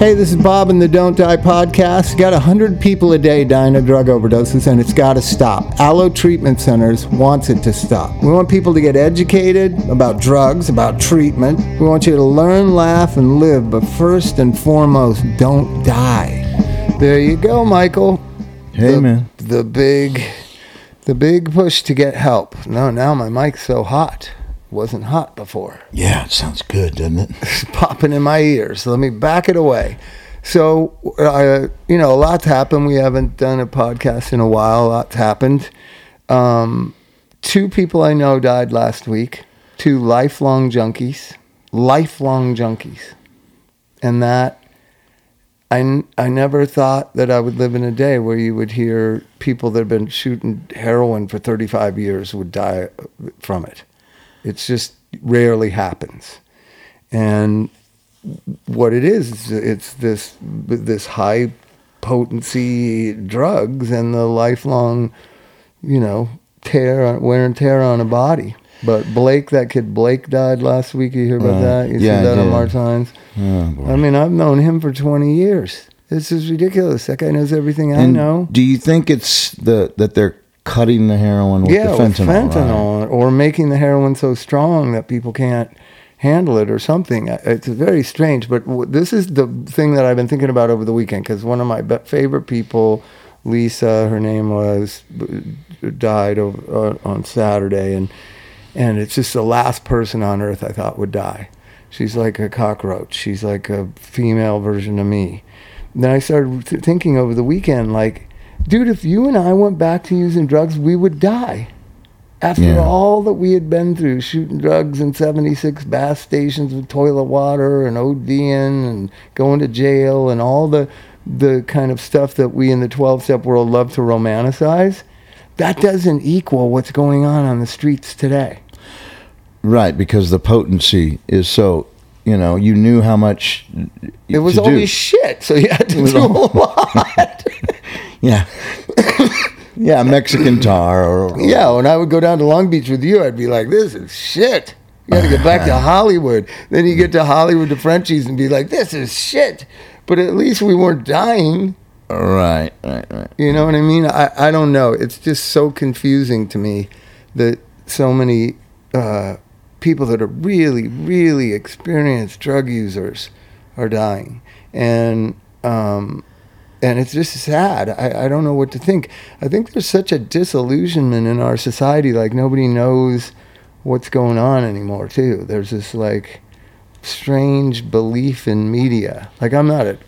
Hey, this is Bob and the Don't Die podcast. Got 100 people a day dying of drug overdoses, and it's got to stop. Aloe Treatment Centers wants it to stop. We want people to get educated about drugs, about treatment. We want you to learn, laugh, and live, but first and foremost, don't die. There you go, Michael. Hey, the, man. The big, the big push to get help. No, now my mic's so hot. Wasn't hot before Yeah, it sounds good, doesn't it? It's popping in my ears. Let me back it away. So, uh, you know, a lot's happened. We haven't done a podcast in a while. A lot's happened. Um, two people I know died last week. Two lifelong junkies. Lifelong junkies. And that, I, n- I never thought that I would live in a day where you would hear people that have been shooting heroin for 35 years would die from it. It's just rarely happens. And what it is, it's this this high potency drugs and the lifelong, you know, tear wear and tear on a body. But Blake, that kid Blake died last week. You hear about Right. that? You Yeah, see that on did. Martine's? Oh. I mean, I've known him for 20 years. This is ridiculous. That guy knows everything I know. Do you think it's the that they're cutting the heroin with yeah, the with fentanyl? right? or making the heroin so strong that people can't handle it, or something. It's very strange. But w- this is the thing that I've been thinking about over the weekend because one of my be- favorite people, Lisa, her name was, died over, uh, on Saturday, and and it's just the last person on earth I thought would die. She's like a cockroach. She's like a female version of me. Then I started th- thinking over the weekend, like, dude, if you and I went back to using drugs, we would die. After Yeah. all that we had been through, shooting drugs in 76 bath stations with toilet water and ODing and going to jail and all the the kind of stuff that we in the 12 step world love to romanticize, that doesn't equal what's going on on the streets today. Right, because the potency is so. You know, you knew how much. It was always shit, so you had to do a lot. Yeah. yeah, Mexican tar or. Yeah, when I would go down to Long Beach with you, I'd be like, "This is shit." You got to get back to Hollywood. Then you get to Hollywood to Frenchies and be like, "This is shit." But at least we weren't dying. Right, right, right. You know what I mean? I, I don't know. It's just so confusing to me that so many uh, people that are really, really experienced drug users are dying, and um, and it's just sad. I, I don't know what to think. I think there's such a disillusionment in our society. Like nobody knows what's going on anymore. Too. There's this like strange belief in media. Like I'm not a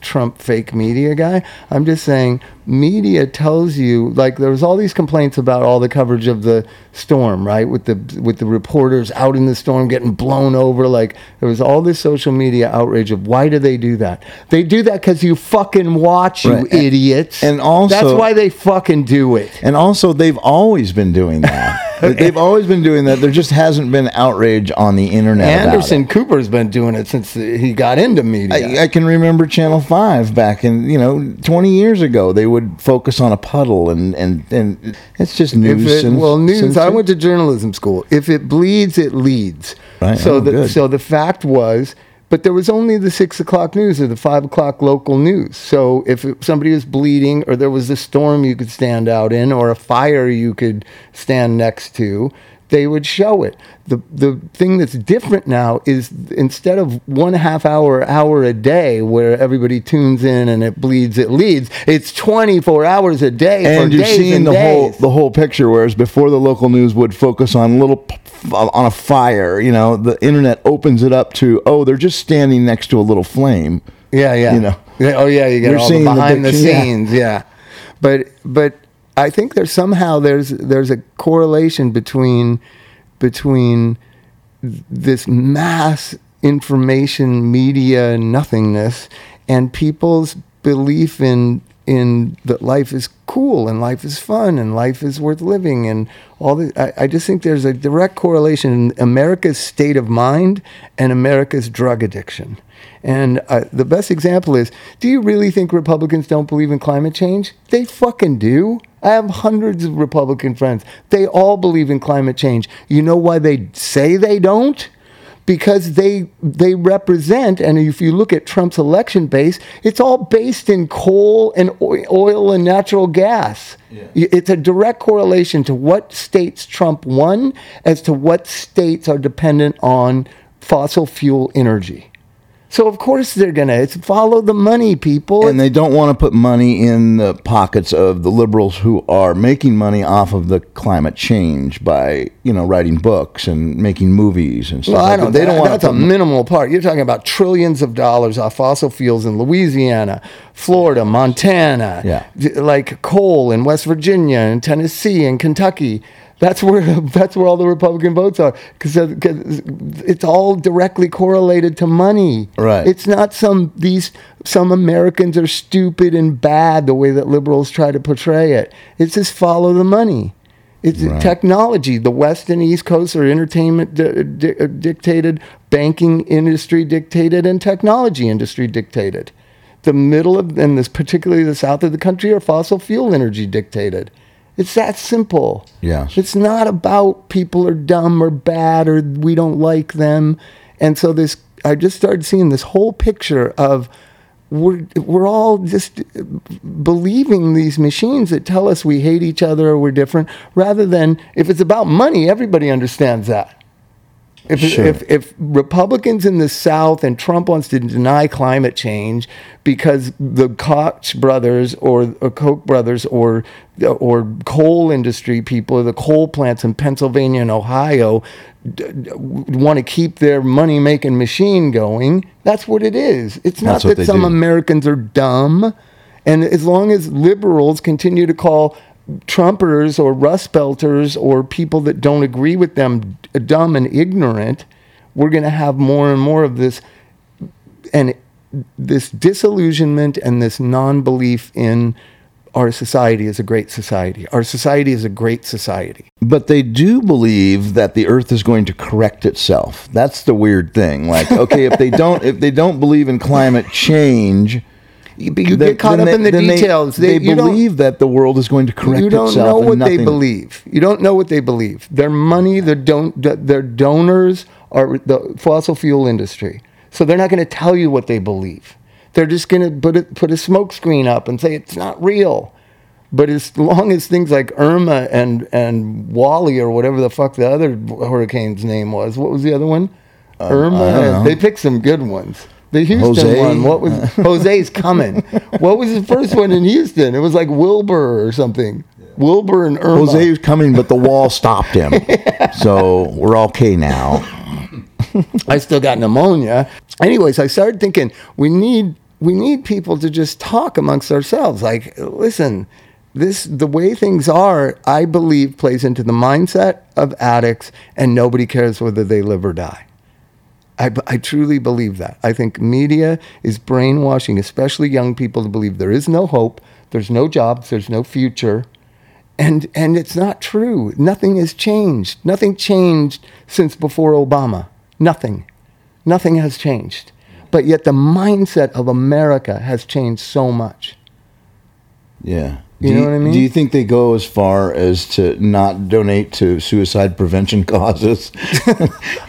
Trump fake media guy. I'm just saying media tells you like there was all these complaints about all the coverage of the storm, right? With the with the reporters out in the storm getting blown over like there was all this social media outrage of why do they do that? They do that cuz you fucking watch you Right. And- idiots. and also- That's why they fucking do it. And also, they've always been doing that. they've always been doing that. There just hasn't been outrage on the internet. Anderson. Cooper's been doing it since he got into media. I, I can remember Channel Five back in you know twenty years ago. They would focus on a puddle and and and it's just news. it, well, news. I went to journalism school. If it bleeds, it leads. Right. So Oh, the good. so the fact was, but there was only the six o'clock news or the five o'clock local news. So if it, somebody was bleeding, or there was a storm you could stand out in, or a fire you could stand next to, they would show it. The the thing that's different now is instead of one half hour hour a day where everybody tunes in and it bleeds, it leads. It's twenty four hours a day and for you're days seeing and the whole the whole picture. Whereas before, the local news would focus on little on a fire. You know, the internet opens it up to oh, they're just standing next to a little flame. Yeah, yeah. You know. Yeah, oh yeah, you get You're all the the behind the, yeah. scenes. Yeah. But but I think there's somehow there's there's a correlation between between this mass information media nothingness and people's belief in in that life is cool and life is fun and life is worth living and all the I, I just think there's a direct correlation in America's state of mind and America's drug addiction. And uh, the best example is do you really think Republicans don't believe in climate change? They fucking do. I have hundreds of Republican friends. They all believe in climate change. You know why they say they don't? because they they represent and if you look at Trump's election base it's all based in coal and oil and natural gas Y- it's a direct correlation to what states Trump won as to what states are dependent on fossil fuel energy so of course they're gonna it's follow the money people and they don't want to put money in the pockets of the liberals who are making money off of the climate change by you know writing books and making movies and stuff. Well, I like don't. that. They don't want That's a minimal part. You're talking about trillions of dollars off fossil fuels in Louisiana, Florida, Montana, Yeah. like coal in West Virginia and Tennessee and Kentucky. That's where that's where all the Republican votes are because uh, it's all directly correlated to money. Right. It's not some these some Americans are stupid and bad the way that liberals try to portray it. It's just follow the money. It's technology. The West and East Coast are entertainment di- di- uh, dictated, banking industry dictated, and technology industry dictated. The middle of, and this particularly the south of the country, are fossil fuel energy dictated. It's that simple. Yes. It's not about people are dumb or bad or we don't like them. And so this, I just started seeing this whole picture of we're, we're all just believing these machines that tell us we hate each other or we're different, rather than if it's about money, everybody understands that. If, Sure. if, if Republicans in the South and Trump wants to deny climate change because the Koch brothers or, or Koch brothers or or coal industry people or the coal plants in Pennsylvania and Ohio d- d- want to keep their money making machine going, that's what it is. It's not that some do. Americans are dumb. And as long as liberals continue to call Trumpers or Rust Belters or people that don't agree with them dumb and ignorant, we're going to have more and more of this and this disillusionment and this non-belief in our society is a great society. Our society is a great society. But they do believe that the Earth is going to correct itself. That's the weird thing. Like, okay, if they don't, if they don't believe in climate change, You, you get caught up they- in the then they- details. They, believe that the world is going to correct you don't know what they believe. You don't know what they believe. Their money, their don't, their donors are the fossil fuel industry. So they're not going to tell you what they believe. They're just going to put it, put a smoke screen up and say it's not real. But as long as things like Irma and and Wally or whatever the fuck the other hurricane's name was, what was the other one? Irma. Um, I. They picked some good ones. The Houston Jose? one. What was Jose's coming? What was the first one in Houston? It was like Wilbur or something. Wilbur and Irma. Jose was coming, but the wall stopped him. So we're okay now. I still got pneumonia. Anyways, I started thinking we need we need people to just talk amongst ourselves. Like, listen, this the way things are, I believe plays into the mindset of addicts and nobody cares whether they live or die. I, I truly believe that. I think media is brainwashing, especially young people, to believe there is no hope, there's no jobs, there's no future. And, and it's not true. Nothing has changed. Nothing changed since before Obama. Nothing. Nothing has changed. But yet the mindset of America has changed so much. Yeah. You do know what I mean? Do you think they go as far as to not donate to suicide prevention causes?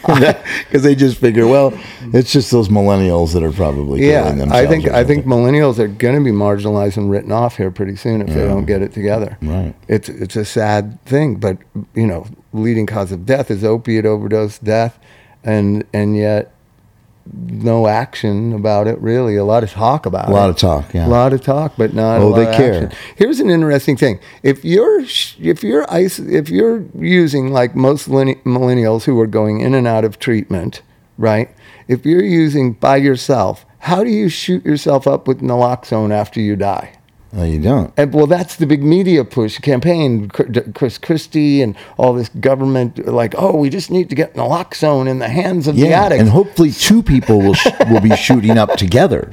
Because they just figure, well, it's just those millennials that are probably killing Yeah, themselves. I think I think millennials are going to be marginalized and written off here pretty soon if they don't get it together. Right. It's it's a sad thing, but you know, leading cause of death is opiate overdose death, and and yet no action about it. Really, a lot of talk about it. a it. lot of talk. Yeah. A lot of talk, but not. Oh, they care. action. Here's an interesting thing: if you're if you're ice, if you're using like most millennials who are going in and out of treatment, right? If you're using by yourself, how do you shoot yourself up with naloxone after you die? No, you don't. And, well, that's the big media push campaign. Chris Christie and all this government, like, oh, we just need to get naloxone in the hands of the Yeah, addicts. and hopefully two people will sh- will be shooting up together.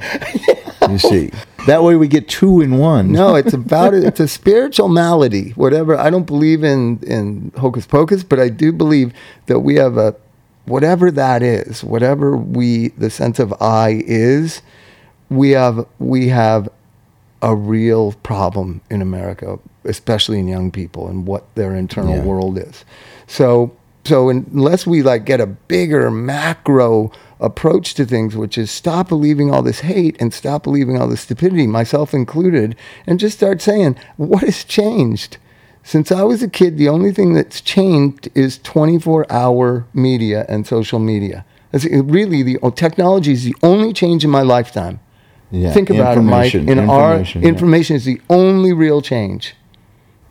You see, that way we get two in one. No, it's about it. It's a spiritual malady. Whatever. I don't believe in in hocus pocus, but I do believe that we have a whatever that is, whatever we the sense of I is, we have we have a real problem in America, especially in young people and what their internal Yeah. world is. So So unless we like get a bigger macro approach to things, which is stop believing all this hate and stop believing all this stupidity, myself included, and just start saying, what has changed? Since I was a kid, the only thing that's changed is 24 hour media and social media. That's really the oh, technology is the only change in my lifetime. Yeah, Think about it, Mike. In information, our information, yeah. is the only real change.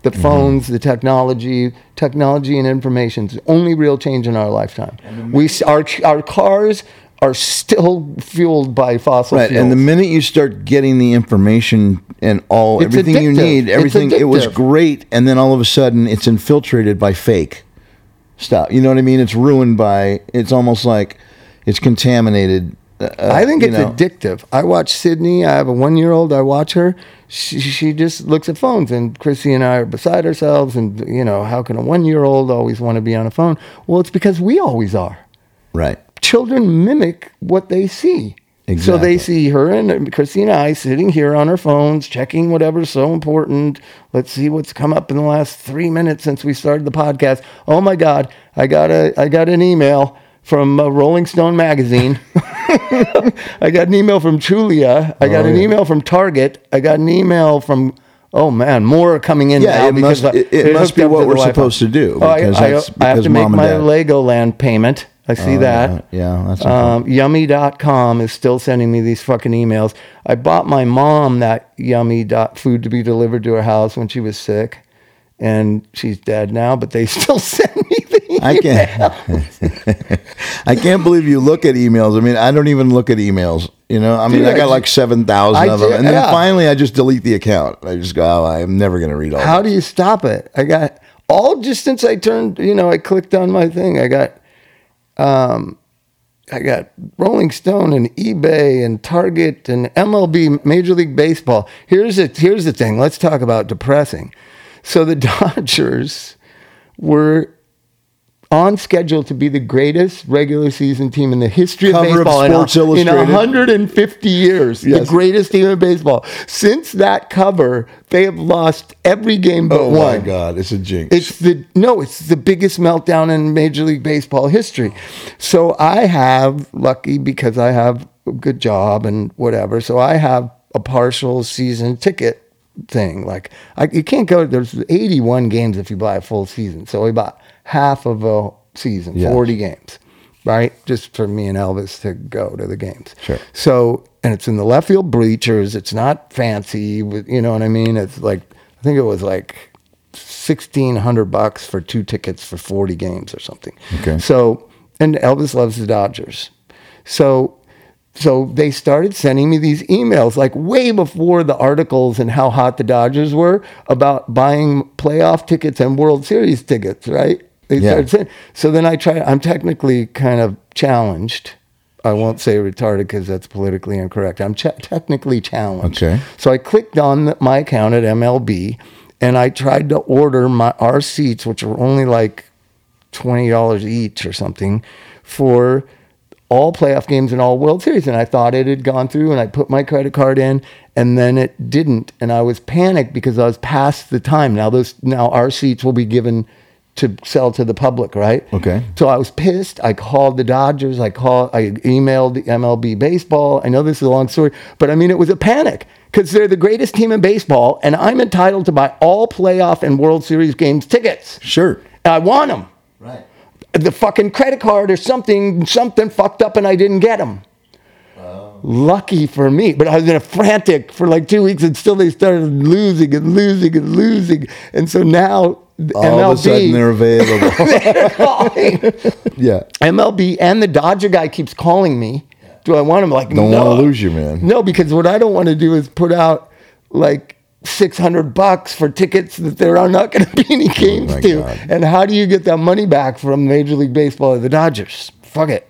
The mm-hmm. phones, the technology, technology and information is the only real change in our lifetime. We our our cars are still fueled by fossil Right, fuels. and the minute you start getting the information and all It's everything you need, everything it was great, and then all of a sudden it's infiltrated by fake stuff. You know what I mean? It's ruined by. It's almost like it's contaminated. Uh, I think it's know. addictive. I watch Sydney. I have a one year old. I watch her. She, she just looks at phones, and Chrissy and I are beside ourselves. And, you know, how can a one year old always want to be on a phone? Well, it's because we always are. Right. Children mimic what they see. Exactly. So they see her and Chrissy and I sitting here on our phones, checking whatever's so important. Let's see what's come up in the last three minutes since we started the podcast. Oh my God, I got a I got an email from uh, Rolling Stone magazine. I got an email from Julia. I got Oh, an yeah. email from Target. I got an email from. Oh man, more are coming in Yeah, now it because must- I- it- it must be what we're supposed to do, Oh, I, because I, that's- I have to make my Legoland payment. I see Oh, that. Yeah, yeah, that's okay. Um, yummy.com is still sending me these fucking emails. I bought my mom that yummy dot food to be delivered to her house when she was sick. And she's dead now, but they still send me I can't. I can't believe you look at emails. I mean, I don't even look at emails. You know, I mean, Dude, I I got ju- like seven thousand of them, and then yeah. finally, I just delete the account. I just go, oh, I'm never going to read all. How that. do you stop it? I got all just since I turned, you know, I clicked on my thing. I got, um, I got Rolling Stone and eBay and Target and MLB, Major League Baseball. Here's it. Here's the thing. Let's talk about depressing. So the Dodgers were on schedule to be the greatest regular season team in the history of Cover of baseball in Sports in, Illustrated. 150 years. The greatest team in baseball. Since that cover, they have lost every game but Oh one. my God, it's a jinx. It's the no, it's the biggest meltdown in Major League Baseball history. So I have lucky because I have a good job and whatever. So I have a partial season ticket thing. Like I, you can't go. There's 81 games if you buy a full season. So we bought half of a season, Yes. 40 games, right? Just for me and Elvis to go to the games. Sure. So and it's in the left field bleachers. It's not fancy. With you know what I mean? It's like I think it was like sixteen hundred bucks for two tickets for forty games or something. Okay. So and Elvis loves the Dodgers. So so they started sending me these emails like way before the articles and how hot the Dodgers were about buying playoff tickets and World Series tickets, right? They Yeah. started saying, so then I try I'm technically kind of challenged. I won't say retarded because that's politically incorrect. I'm ch- technically challenged. Okay. So I clicked on the, my account at MLB and I tried to order my our seats, which were only like twenty dollars each or something, for all playoff games and all World Series. And I thought it had gone through, and I put my credit card in, and then it didn't. And I was panicked because I was past the time. Now those now our seats will be given to sell to the public, right? Okay. So I was pissed. I called the Dodgers. I called. I emailed the MLB baseball. I know this is a long story, but I mean it was a panic because they're the greatest team in baseball, and I'm entitled to buy all playoff and World Series games tickets. sure. And I want them. Right. The fucking credit card or something, something fucked up, and I didn't get them. Lucky for me, but I was in a frantic for like two weeks, and still they started losing and losing and losing, and so now All MLB of a sudden, they're available. they're calling. yeah. MLB and the Dodger guy keeps calling me. Do I want him? Like, Don't no. wanna lose you, man. No, because what I don't want to do is put out like six hundred bucks for tickets that there are not going to be any oh games Oh to. God. And how do you get that money back from Major League Baseball or the Dodgers? Fuck it.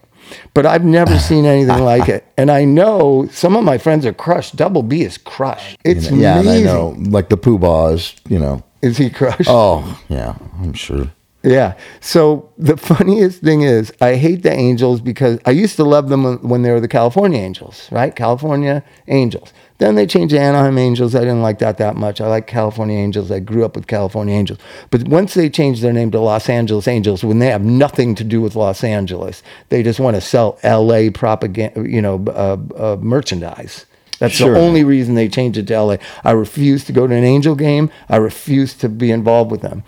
But I've never seen anything like it, and I know some of my friends are crushed. Double B is crushed. It's yeah, and I know. Like the Pooh Bah is, you know. Is he crushed? Oh, yeah, I'm sure. Yeah. So the funniest thing is, I hate the Angels because I used to love them when- they were the California Angels, right? California Angels. Then they changed to Anaheim Angels. I didn't like that that much. I like California Angels. I grew up with California Angels. But once they changed their name to Los Angeles Angels, when they have nothing to do with Los Angeles, they just want to sell LA propaganda, you know, uh, uh, merchandise. That's Sure. the only reason they changed it to LA. I refuse to go to an Angel game. I refuse to be involved with them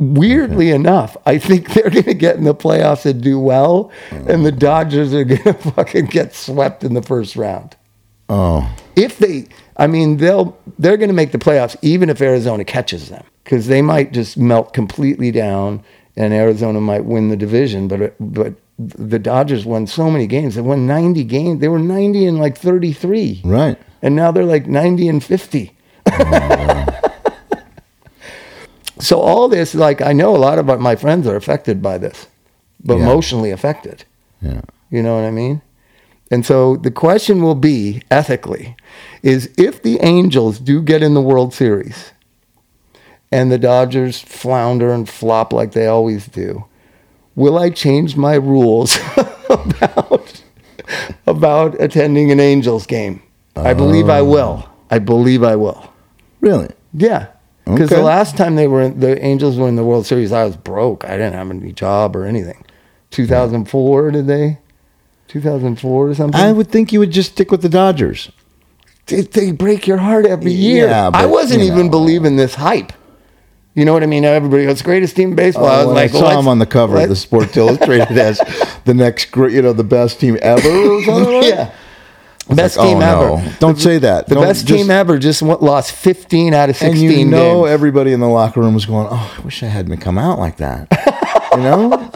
weirdly enough, I think they're going to get in the playoffs and do well, and the mm. Dodgers are going to fucking get swept in the first round. Oh, If they, I mean, they'll they're going to make the playoffs even if Arizona catches them because they might just melt completely down, and Arizona might win the division. But but the Dodgers won so many games. They won ninety games. They were ninety and like thirty three, right. and now they're like ninety and fifty. So all this, like I know a lot of my friends are affected by this, but Yeah. emotionally affected. Yeah. You know what I mean? And so the question will be ethically is if the Angels do get in the World Series and the Dodgers flounder and flop like they always do, will I change my rules about about attending an Angels game? I believe I oh. will. I believe I will. Really? Yeah. Because Okay. the last time they were in, the Angels were in the World Series, I was broke. I didn't have any job or anything. 2004, did they? 2004 or something? I would think you would just stick with the Dodgers. they, they break your heart every year. Yeah, I wasn't even know. believing this hype. You know what I mean? Everybody goes, greatest team in baseball. I oh, was Oh, like, I saw him on the cover of the Sports Illustrated as the next, great, you know, the best team ever. Or something like yeah. Best Like, team oh, ever. no. Don't say that. The Don't best just- team ever just wa- lost 15 out of 16 And you know, games. everybody in the locker room was going, "Oh, I wish I hadn't come out like that." you know,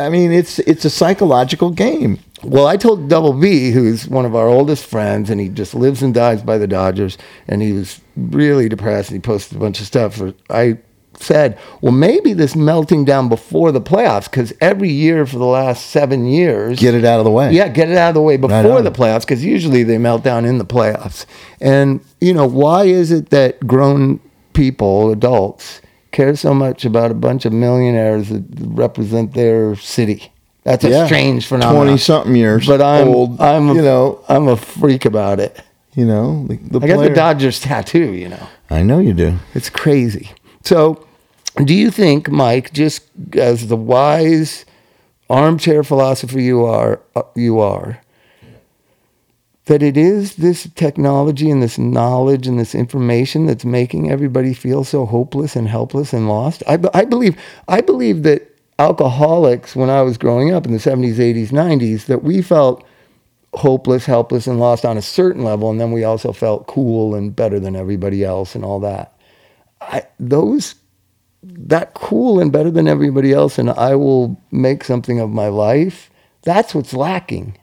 I mean, it's it's a psychological game. Well, I told Double B, who's one of our oldest friends, and he just lives and dies by the Dodgers, and he was really depressed. And he posted a bunch of stuff. For, I said, well, maybe this melting down before the playoffs, because every year for the last seven years, Get it out of the way. yeah, get it out of the way before on. the playoffs, because usually they melt down in the playoffs. And you know, why is it that grown people, adults, care so much about a bunch of millionaires that represent their city? That's a Yeah. strange phenomenon. Twenty something years, But I'm, old. I'm, a, you know, I'm a freak about it. you know, the, the I got the Dodgers tattoo. You know, I know you do. it's crazy. So, do you think, Mike, just as the wise armchair philosopher you are, uh, you are, that it is this technology and this knowledge and this information that's making everybody feel so hopeless and helpless and lost? I, I believe, I believe that alcoholics, when I was growing up in the 70s, 80s, 90s, that we felt hopeless, helpless, and lost on a certain level, and then we also felt cool and better than everybody else and all that. I, those that cool and better than everybody else, and I will make something of my life. That's what's lacking.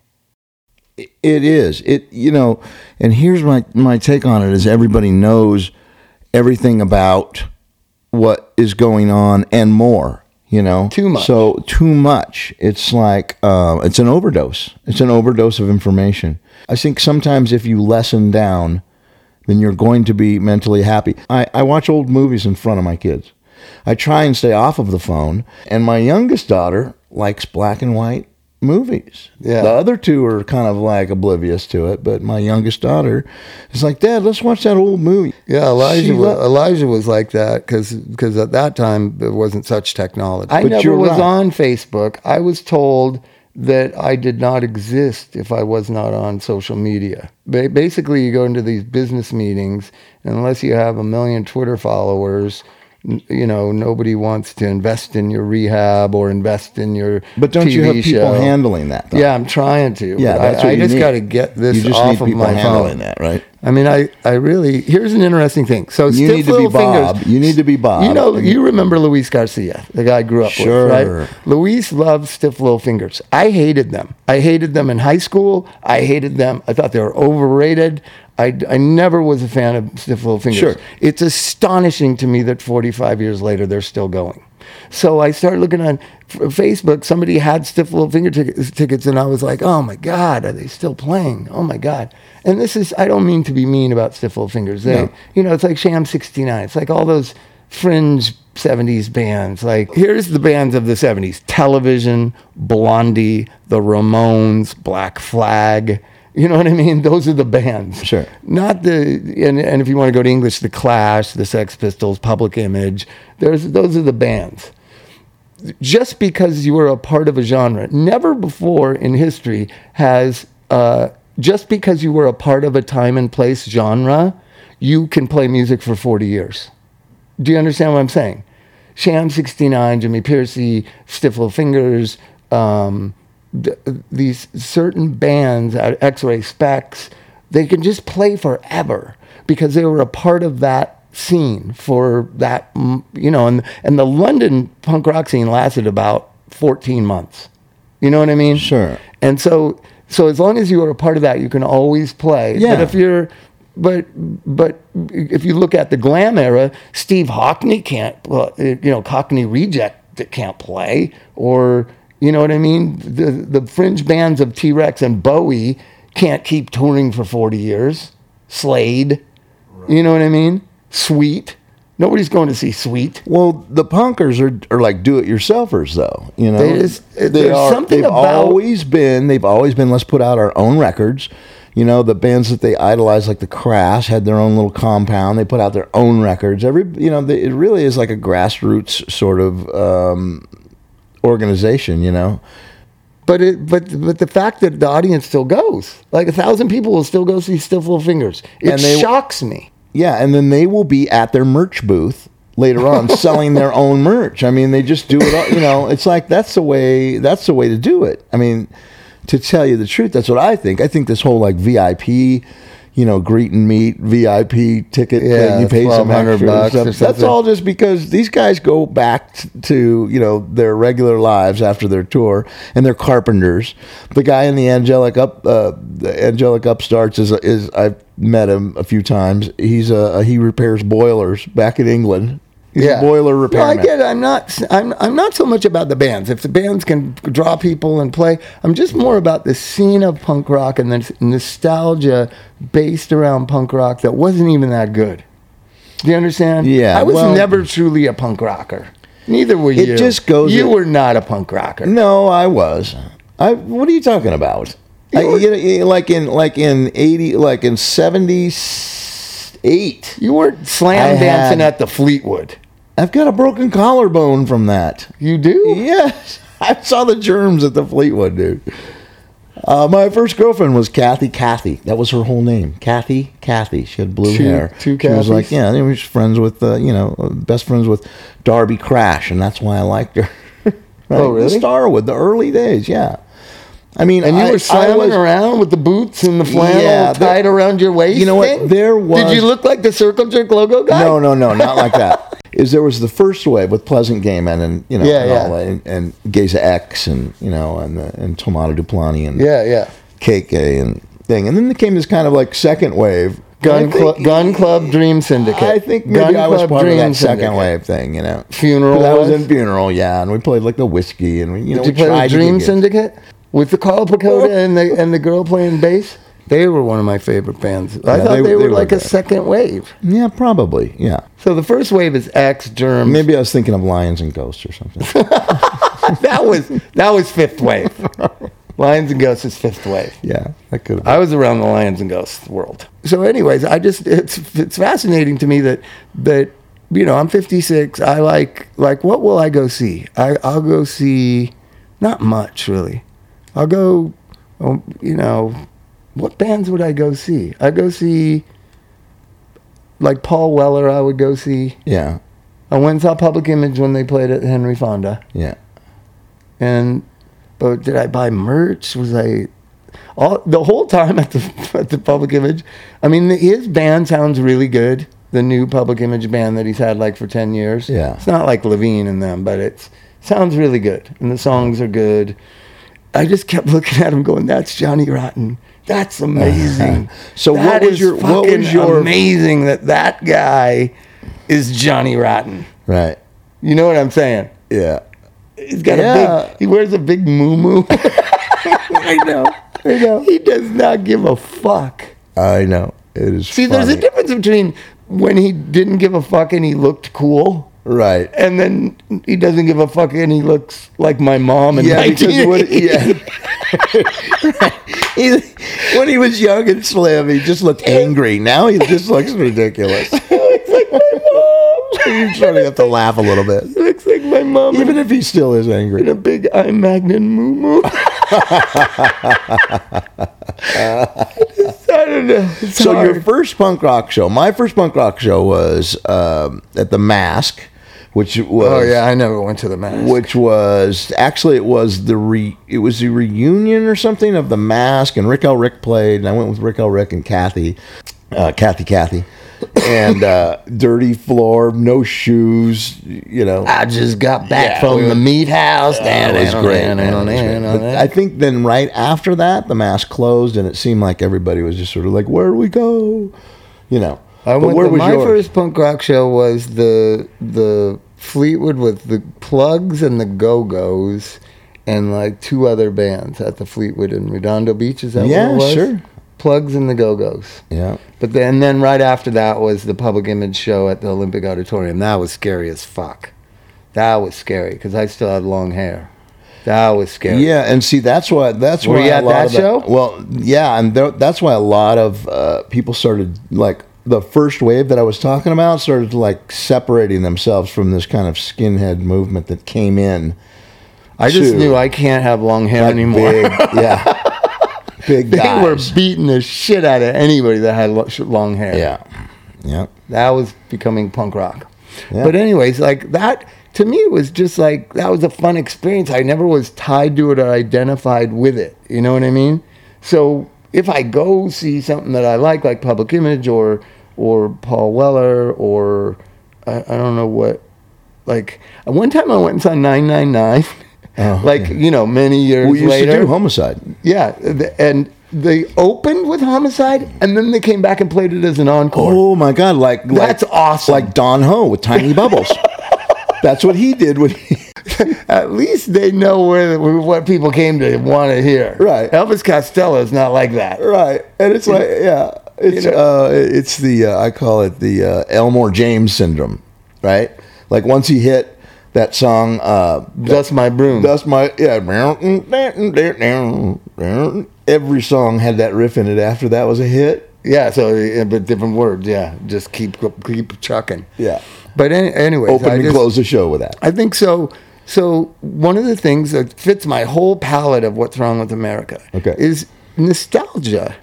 It is. It you know, and here's my my take on it is everybody knows everything about what is going on and more. You know, Too much. So too much. It's like uh, it's an overdose. It's an overdose of information. I think sometimes if you lessen down, then you're going to be mentally happy. I, I watch old movies in front of my kids. I try and stay off of the phone. And my youngest daughter likes black and white movies. Yeah. The other two are kind of like oblivious to it, but my youngest daughter is like, Dad, let's watch that old movie. Yeah, Elijah. Was, lo- Elijah was like that because cuz at that time there wasn't such technology. I But never you're was right. on Facebook. I was told that I did not exist if I was not on social media. Ba- basically, you go into these business meetings, and unless you have a million Twitter followers, you know nobody wants to invest in your rehab or invest in your. But don't you TV have people show. handling that? Though? Yeah, I'm trying to. Yeah, that's I, I you just got to get this you just off need of people my handling phone. that, right? I mean, I, I really here's an interesting thing. So You stiff need to be Bob. fingers. You need to be Bob. You know, you remember Luis Garcia, the guy I grew up Sure. with, right? Luis loved stiff little fingers. I hated them. I hated them in high school. I hated them. I thought they were overrated. I, I never was a fan of stiff little fingers. Sure. It's astonishing to me that 45 years later they're still going. So I started looking on Facebook. Somebody had stiff little finger tickets, tickets, and I was like, "Oh my God, are they still playing? Oh my God!" And this is—I don't mean to be mean about stiff little fingers. They, No. you know, it's like Sham '69. It's like all those fringe 70s bands. Like, here's the bands of the 70s Television, Blondie, The Ramones, Black Flag. You know what I mean? Those are the bands. Sure. Not the, and, and if you want to go to English, The Clash, The Sex Pistols, Public Image. There's, those are the bands just because you were a part of a genre, never before in history has uh, just because you were a part of a time and place genre, you can play music for 40 years. Do you understand what I'm saying? Sham 69, Jimmy Pursey, Stiff Little Fingers, um, th- these certain bands, at X-Ray Spex, they can just play forever because they were a part of that scene for that, you know, and, and the London punk rock scene lasted about 14 months. You know what I mean? Sure. And so, so as long as you are a part of that, you can always play. Yeah. But if you're, but but if you look at the glam era, Steve Hockney can't, well, you know, Cockney Reject that can't play, or you know what I mean. The the fringe bands of T Rex and Bowie can't keep touring for forty years. Slade, you know what I mean. Sweet, nobody's going to see Sweet. Well, the punkers are, are like do-it-yourselfers, though. You know, They just- there's something they've about- always been. They've always been. Let's put out our own records. You know, the bands that they idolized, like the Crass, had their own little compound. They put out their own records. Every, you know, they, it really is like a grassroots sort of um, organization. You know, But it, but but the fact that the audience still goes, like a thousand people will still go see Stiff Little Fingers, it And they- shocks me. Yeah, and then they will be at their merch booth later on selling their own merch. I mean, they just do it all, you know, it's like that's the way that's the way to do it. I mean, to tell you the truth, that's what I think. I think this whole like VIP, you know, greet and meet VIP ticket Yeah, you pay some 1200 extra bucks. That's all just because these guys go back to, you know, their regular lives after their tour and they're carpenters. The guy in the angelic up uh, the angelic upstarts is is I've met him a few times. He's a, he repairs boilers back in England. He's a boiler No, I get it. I'm not. I'm. I'm not so much about the bands. If the bands can draw people and play, I'm just more about the scene of punk rock and the nostalgia based around punk rock that wasn't even that good. Do you understand? Yeah, I was well- never truly a punk rocker. Neither were you. It just goes- You were not a punk rocker. No, I was. I. What are you talking about? You were- you know, like in like in eighty, like in seventy eight. You weren't slam I dancing had- at the Fleetwood. I've got a broken collarbone from that. You do? Yes, I saw the germs at the Fleetwood, dude. Uh, my first girlfriend was Kathy. Kathy, that was her whole name. Kathy. Kathy. She had blue Two- hair. two She was like, yeah, they were friends with, uh, you know, best friends with Darby Crash, and that's why I liked her. right? Oh, really? The Starwood, the early days, yeah. I mean, And you I- were was- around with the boots and the flannel Yeah, tied around your waist. You know what? There was- Did you look like the Circle Jerk logo guy? No, no, no, not like that. Is there was the first wave with Pleasant Gehman and you know Yeah, and, yeah. that, and, and Geza X and you know and the, and Tomata du Plenty and Yeah, yeah. KK and thing, and then there came this kind of like second wave. Gun, Gun Club Dream Syndicate. I think maybe Gun I was Club part of that second Syndicate. wave thing, you know. Funeral. I was in funeral, yeah, and we played like the whiskey, and we, you know, Did you we play tried with Dream Syndicate with the Karl Precoda and the and the girl playing bass? They were one of my favorite bands. I thought they- they, they were were like a second wave. Yeah, probably, yeah. So the first wave is X Germs. Maybe I was thinking of Lions and Ghosts or something. that was that was fifth wave. Lions and Ghosts is fifth wave. yeah, that could. I was around the Lions and Ghosts world. So, anyways, I just it's it's fascinating to me that that you know I'm 56. I like like what will I go see? I I'll go see not much really. I'll go, um, you know, what bands would I go see? I go see like Paul Weller. I would go see. Yeah, I went and saw Public Image when they played at Henry Fonda. yeah. And but did I buy merch? Was I all the whole time at the at the Public Image? I mean, his band sounds really good. The new Public Image band that he's had like for ten years. Yeah. it's not like Levene and them, but it sounds really good, and the songs are good. I just kept looking at him, going, "That's Johnny Rotten. That's amazing." So what That was your- what was your- amazing that that guy is Johnny Rotten? Right. You know what I'm saying? Yeah. He's got Yeah. a big. He wears a big moo I know. I know. He does not give a fuck. I know. It is. See, there's a difference between when he didn't give a fuck and he looked cool, Right. And then he doesn't give a fuck, and he looks like my mom. In Yeah, because what, 1988. yeah. He- when he was young and slim, he just looked angry. Now he just looks ridiculous. He looks like my mom. You're starting to have to laugh a little bit, He looks like my mom. even if he still is angry. in a big eye magnet moo moo. I don't know. It's So your first punk rock show, my first punk rock show was um, at the Masque, which was Oh yeah, I never went to the Masque. which was actually it was the re it was the reunion or something of the Masque, and Rik L. Rik played, and I went with Rik L. Rik and Kathy, uh, Kathy, Kathy, and uh, dirty floor, no shoes, you know. I just got back Yeah, from we the meat house. That was great. man, it was great. But I think then right after that, the Masque closed, and it seemed like everybody was just sort of like, "Where do we go?" You know. I But went. where to, was my yours? first punk rock show was the the Fleetwood with the Plugz and the Go Go's, and like two other bands at the Fleetwood in Redondo Beach. Is that Yeah, what it was? sure. Plugz and the Go Go's. Yeah. But then, then right after that was the Public Image show at the Olympic Auditorium. That was scary as fuck. That was scary because I still had long hair. That was scary. Yeah, and see that's why that's Were why you a at lot that of the- show? well, yeah, and there, that's why a lot of uh, people started like the first wave that I was talking about started like separating themselves from this kind of skinhead movement that came in. I just to, knew I can't have long hair like, anymore. Big, yeah, big they guys. were beating the shit out of anybody that had long hair. yeah, yeah. That was becoming punk rock. Yeah. But anyways, like that to me it was just like that was a fun experience. I never was tied to it or identified with it. You know what I mean? So if I go see something that I like, like Public Image or or Paul Weller or I, I don't know what, like one time I went and saw 999. Oh, like yeah. you know, many years We used later, to do homicide. yeah, and they opened with Homicide, and then they came back and played it as an encore. Oh my god, like That's like, awesome. Like Don Ho with Tiny Bubbles. That's what he did when he At least they know where what people came to want to hear. Right. Elvis Costello is not like that. Right, and it's like, yeah, it's You know? uh, it's the uh, I call it the uh, Elmore James syndrome, right? Like once he hit that song, uh, Dust my broom. that's my yeah. Every song had that riff in it. After that was a hit. yeah. So, but different words. Yeah. Just keep keep chucking. Yeah, But any, anyways, open I and just- close the show with that. I think so. So one of the things that fits my whole palette of what's wrong with America Okay. is nostalgia.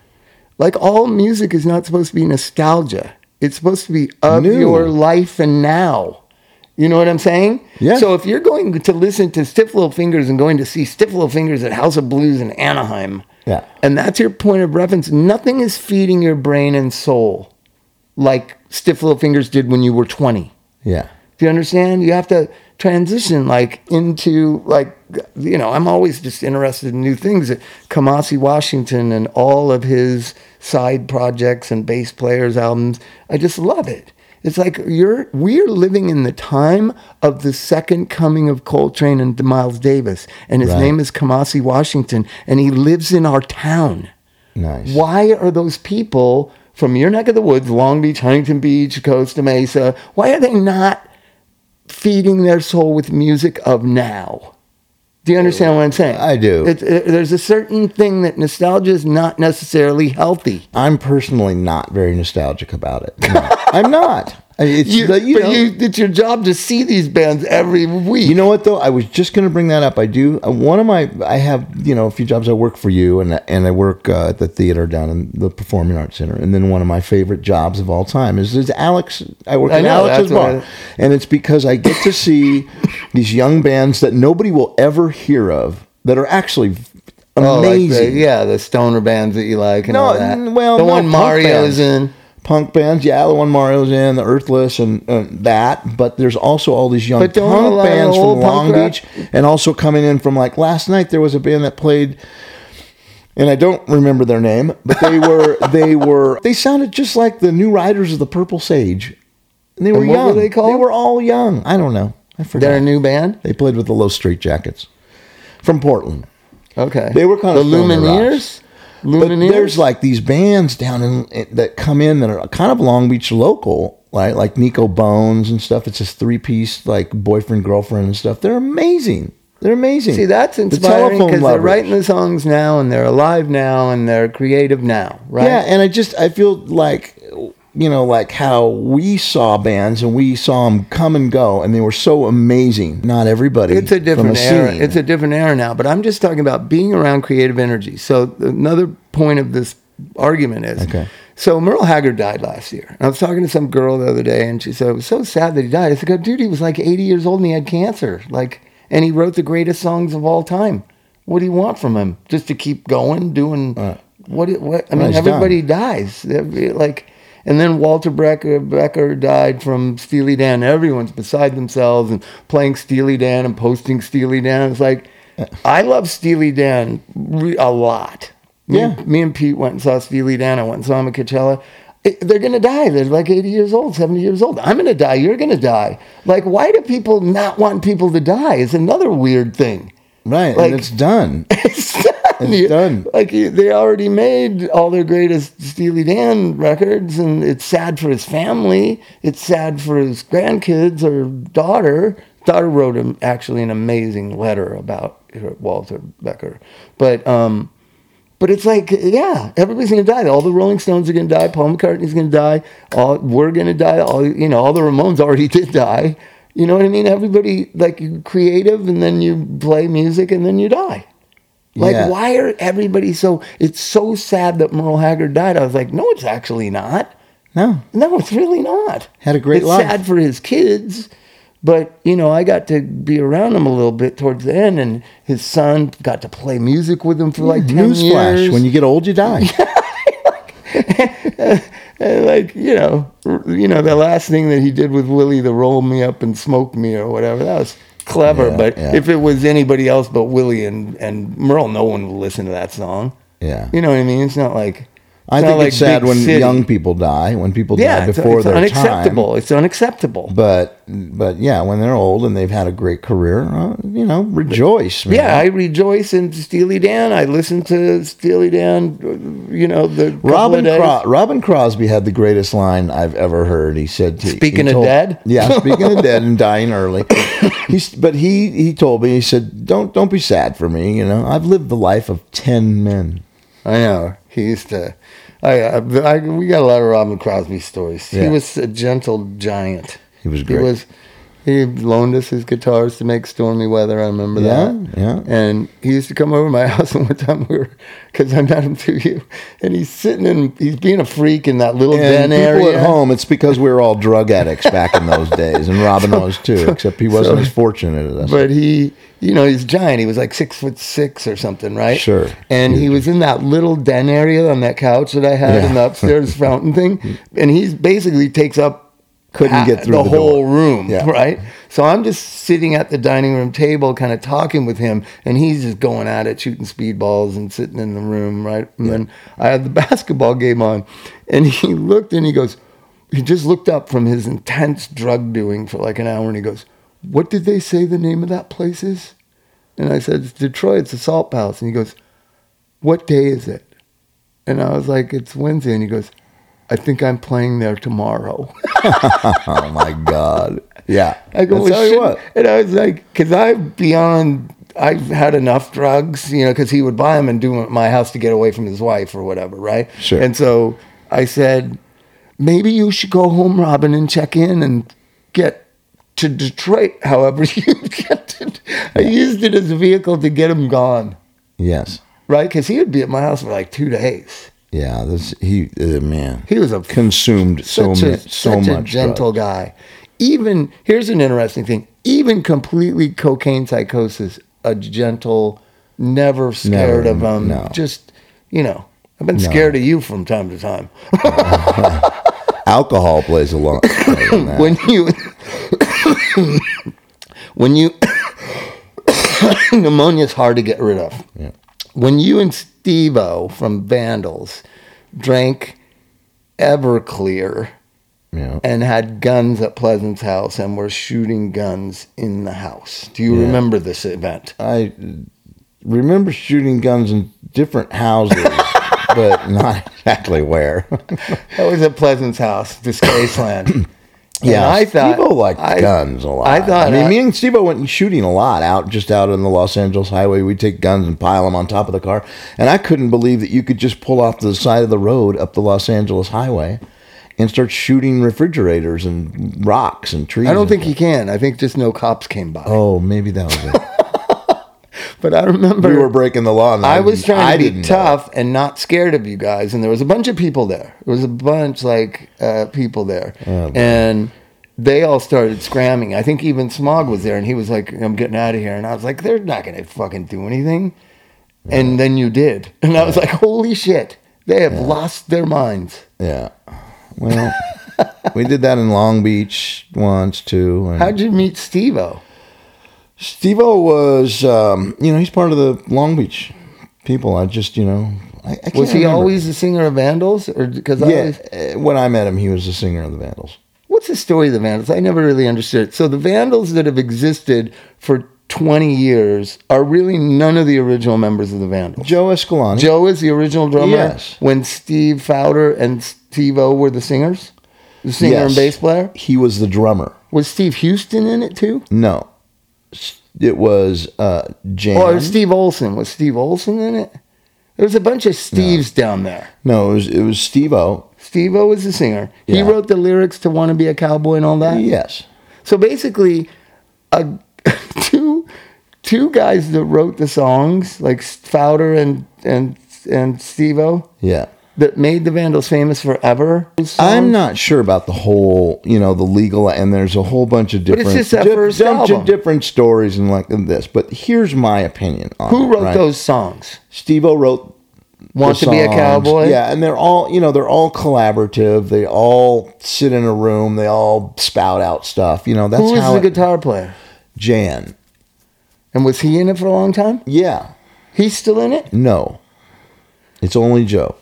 Like all music is not supposed to be nostalgia. It's supposed to be of New. your life and now. You know what I'm saying? Yeah. So if you're going to listen to Stiff Little Fingers and going to see Stiff Little Fingers at House of Blues in Anaheim, Yeah. and that's your point of reference, nothing is feeding your brain and soul like Stiff Little Fingers did when you were 20. Yeah, Do you understand? You have to transition like into like you know, I'm always just interested in new things. Kamasi Washington and all of his side projects and bass players albums. I just love it. It's like you're we're living in the time of the second coming of Coltrane and Miles Davis. And his Right. name is Kamasi Washington and he lives in our town. nice. Why are those people from your neck of the woods, Long Beach, Huntington Beach, Costa Mesa, why are they not feeding their soul with music of now? Do you understand what I'm saying? I do. It, it- there's a certain thing that nostalgia is not necessarily healthy. I'm personally not very nostalgic about it. No, I'm not. I- It's You, you but know, you, it's your job to see these bands every week. You know what though? I was just going to bring that up. I do uh, one of my. I have you know a few jobs. I work for you, and and I work uh, at the theater down in the Performing Arts Center. And then one of my favorite jobs of all time is, is Alex. I work I at know, Alex's bar, I- and it's because I get to see these young bands that nobody will ever hear of that are actually Oh, like amazing. the, yeah, the stoner bands that you like and No, all that. well, the no, one Mario's bands. in. Punk bands. Yeah, the one Mario's in, the Earthless, and uh, that. But there's also all these young But don't a punk bands from Long rock- Beach, and also coming in from like last night. There was a band that played, and I don't remember their name, but they were they were they sounded just like the New Riders of the Purple Sage. And they were And what young. were they called? They were all young. I don't know. I forgot. They're a new band. they played with the Low Street Jackets from Portland. Okay. They were kind the of stoner Lumineers. Lumineers? there's like these bands down in that come in that are kind of Long Beach local, right? Like Nico Bones and stuff. It's just three piece like boyfriend girlfriend and stuff. They're amazing. They're amazing. See, that's The inspiring because they're writing the songs now and they're alive now and they're creative now, right? Yeah, and I just I feel like you know like how we saw bands and we saw them come and go and they were so amazing. Not everybody. It's a different the era. scene. It's a different era now. But I'm just talking about being around creative energy. So another point of this argument is, Okay. so Merle Haggard died last year. I was talking to some girl the other day, and she said it was so sad that he died. I said, "Dude, he was like 80 years old and he had cancer. Like, and he wrote the greatest songs of all time. What do you want from him? Just to keep going, doing what? What? I mean, everybody dies. Like." And then Walter Becker, Becker died from Steely Dan. Everyone's beside themselves and playing Steely Dan and posting Steely Dan. It's like, I love Steely Dan re- a lot. Me, Yeah. me and Pete went and saw Steely Dan. I went and saw him at Coachella. It- they're going to die. They're like 80 years old, 70 years old. I'm going to die. You're going to die. Like, why do people not want people to die? Is another weird thing. right, like- and it's done. It's done. It's done. Like they already made all their greatest Steely Dan records, and it's sad for his family. It's sad for his grandkids or daughter. Daughter wrote him actually an amazing letter about Walter Becker, but um, but it's like yeah, everybody's gonna die. All the Rolling Stones are gonna die. Paul McCartney's gonna die. All we're gonna die. All you know, all the Ramones already did die. You know what I mean? Everybody like you creative, and then you play music, and then you die. Like, Yeah. why are everybody so? It's so sad that Merle Haggard died. I was like, no, it's actually not. No, No, it's really not. Had a great it's life. sad for his kids, but you know, I got to be around him a little bit towards the end, and his son got to play music with him for like ten newsflash: years. when you get old, you die. Like you know, you know, the last thing that he did with Willie, the roll me up and smoke me or whatever, that was clever. Yeah, but yeah. if it was anybody else but Willie and and Merle, no one would listen to that song. Yeah. You know what I mean? It's not like I think like it's sad when City. young people die, when people yeah, die before it's their unacceptable. time. It's unacceptable. It's unacceptable. But but yeah, when they're old and they've had a great career, uh, you know, rejoice. man. yeah, I rejoice in Steely Dan. I listen to Steely Dan. You know the Robin of days. Cro- Robin Crosby had the greatest line I've ever heard. He said, he- Speaking he of dead? yeah, speaking of dead and dying early." He's, but he he told me he said, "Don't don't be sad for me. You know, I've lived the life of ten men." I know. He used to. I, I, I we got a lot of Robin Crosby stories. He was a gentle giant. He was He great. was. He loaned us his guitars to make stormy weather. I remember Yeah, that. yeah. And he used to come over to my house, and one time we were, because I met him through you, and he's sitting in, he's being a freak in that little And den people area. at home, it's because we were all drug addicts back in those days, and Robin was too. except he wasn't so- as fortunate as us. But he, you know, he's giant. He was like six foot six or something, right? Sure. And he was in that little den area on that couch that I had Yeah. in the upstairs fountain thing, and he basically takes up Couldn't ha- get through the, the whole door. room, Yeah. right? So I'm just sitting at the dining room table, kind of talking with him, and he's just going at it, shooting speedballs and sitting in the room, right? And then I had the basketball game on, and he looked and he goes, he just looked up from his intense drug doing for like an hour, and he goes, "What did they say the name of that place is?" And I said, "It's Detroit. It's a Salt Palace." And he goes, "What day is it?" And I was like, "It's Wednesday." And he goes, "I think I'm playing there tomorrow." oh my God! Yeah, I go, well, tell you what. And I was like, because I'm beyond, I've had enough drugs, you know, because he would buy them and do them at my house to get away from his wife or whatever, right? Sure. And so I said, maybe you should go home, Robin, and check in and get to Detroit, however you get to. I used it as a vehicle to get him gone, Yes, right? Because he would be at my house for like two days. Yeah. This he uh, man He was a consumed so such a, much, so such much a gentle drugs. guy. Even here's an interesting thing. Even completely cocaine psychosis, a gentle, never scared Never, of him. no. Just you know, I've been scared of you from time to time. Alcohol plays a lot. part in that. when you when you pneumonia is hard to get rid of. Yeah. When you and Steve-O from Vandals drank Everclear yeah. and had guns at Pleasant's house and were shooting guns in the house. Do you Yeah. remember this event? I remember shooting guns in different houses, but not exactly where. That was at Pleasant's house, this Disgraceland. Yeah, I thought Steve liked I- guns a lot. I thought I mean, I- me and Steve went shooting a lot out just out on the Los Angeles highway. We'd take guns and pile them on top of the car, and I couldn't believe that you could just pull off the side of the road up the Los Angeles highway and start shooting refrigerators and rocks and trees. I don't think he can. I think just no cops came by. Oh, maybe that was it. But I remember we were breaking the law. And I was trying I to be didn't know. tough and not scared of you guys, and there was a bunch of people there. There was a bunch like uh, people there, Oh, and they all started scramming. I think even Smog was there, and he was like, "I'm getting out of here," and I was like, "They're not going to fucking do anything." And then you did, and I was like, "Holy shit! They have lost their minds." Yeah. Well, we did that in Long Beach once too. And How'd you meet Steve-O? Steve-O was, um, you know, he's part of the Long Beach people. I just, you know, I, I can't Was he remember. always the singer of Vandals, or because I Yeah. always, uh, When I met him, he was the singer of the Vandals. What's the story of the Vandals? I never really understood it. So the Vandals that have existed for 20 years are really none of the original members of the Vandals. Joe Escalante. Joe is the original drummer Yes. when Steve Fowler and Steve O were the singers? The singer and bass player? He was the drummer. Was Steve Houston in it too? No, it was uh, Jan. Or Steve Olson? Was Steve Olson in it? There was a bunch of Steves down there. no, it was it was Steve-O. Steve O was the singer. He wrote the lyrics to Want to Be a Cowboy and all that? Yes. So basically, a, two two guys that wrote the songs, like Fowler and and and Steve-O, Yeah. That made the Vandals famous forever. I'm not sure about the whole, you know, the legal, and there's a whole bunch of different, di- of different stories and like this. But here's my opinion on Who it, wrote right? those songs? Steve-O wrote Want to be a cowboy? Yeah, and they're all, you know, they're all collaborative. They all sit in a room. They all spout out stuff. You know, that's Who how the it- guitar player? Jan. And was he in it for a long time? Yeah. He's still in it. No. It's only Joe.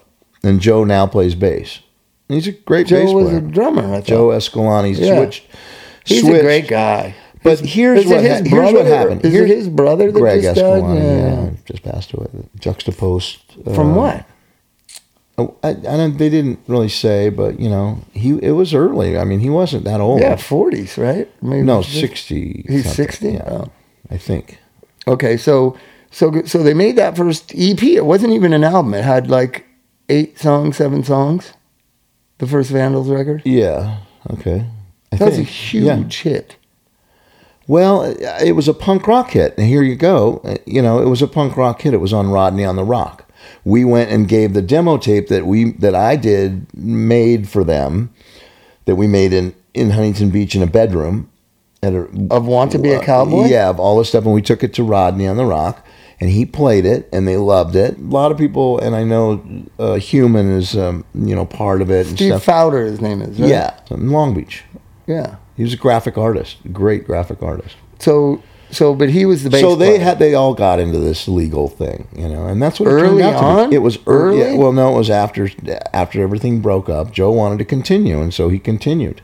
And Joe now plays bass. He's a great Joe bass was a drummer. Joe Escalante Yeah. switched. He's switched. a great guy. But here's is what his ha- here's brother? what happened. Is Here- it his brother that Greg just died? Escalante, Yeah. yeah, just passed away. Juxtapoz. From uh, what? Oh, I, I don't. They didn't really say, but you know, he it was early. I mean, he wasn't that old. Yeah, forties, right? Maybe No, sixty. He's 60? Yeah, Oh. I think. Okay, so so so they made that first EP. It wasn't even an album. It had like eight songs, seven songs. The first Vandals record. Yeah. Okay. I That was a huge Yeah. hit. Well, it was a punk rock hit. And here you go. Uh, You know, it was a punk rock hit. It was on Rodney on the Rock. We went and gave the demo tape that we that I did made for them, that we made in in Huntington Beach in a bedroom. At a, Of Want to Be a Cowboy? Yeah, of all the stuff, and we took it to Rodney on the Rock, and he played it, and they loved it. A lot of people, and I know uh, Human is um, you know part of it and Steve stuff. Fowler, his name is. Right? Yeah, in Long Beach. yeah. He was a graphic artist, great graphic artist. So so, but he was the bass. so they player. had they all got into this legal thing, you know, and that's what Early to on? It was early. Early? well, no, it was after after everything broke up. Joe wanted to continue, and so he continued.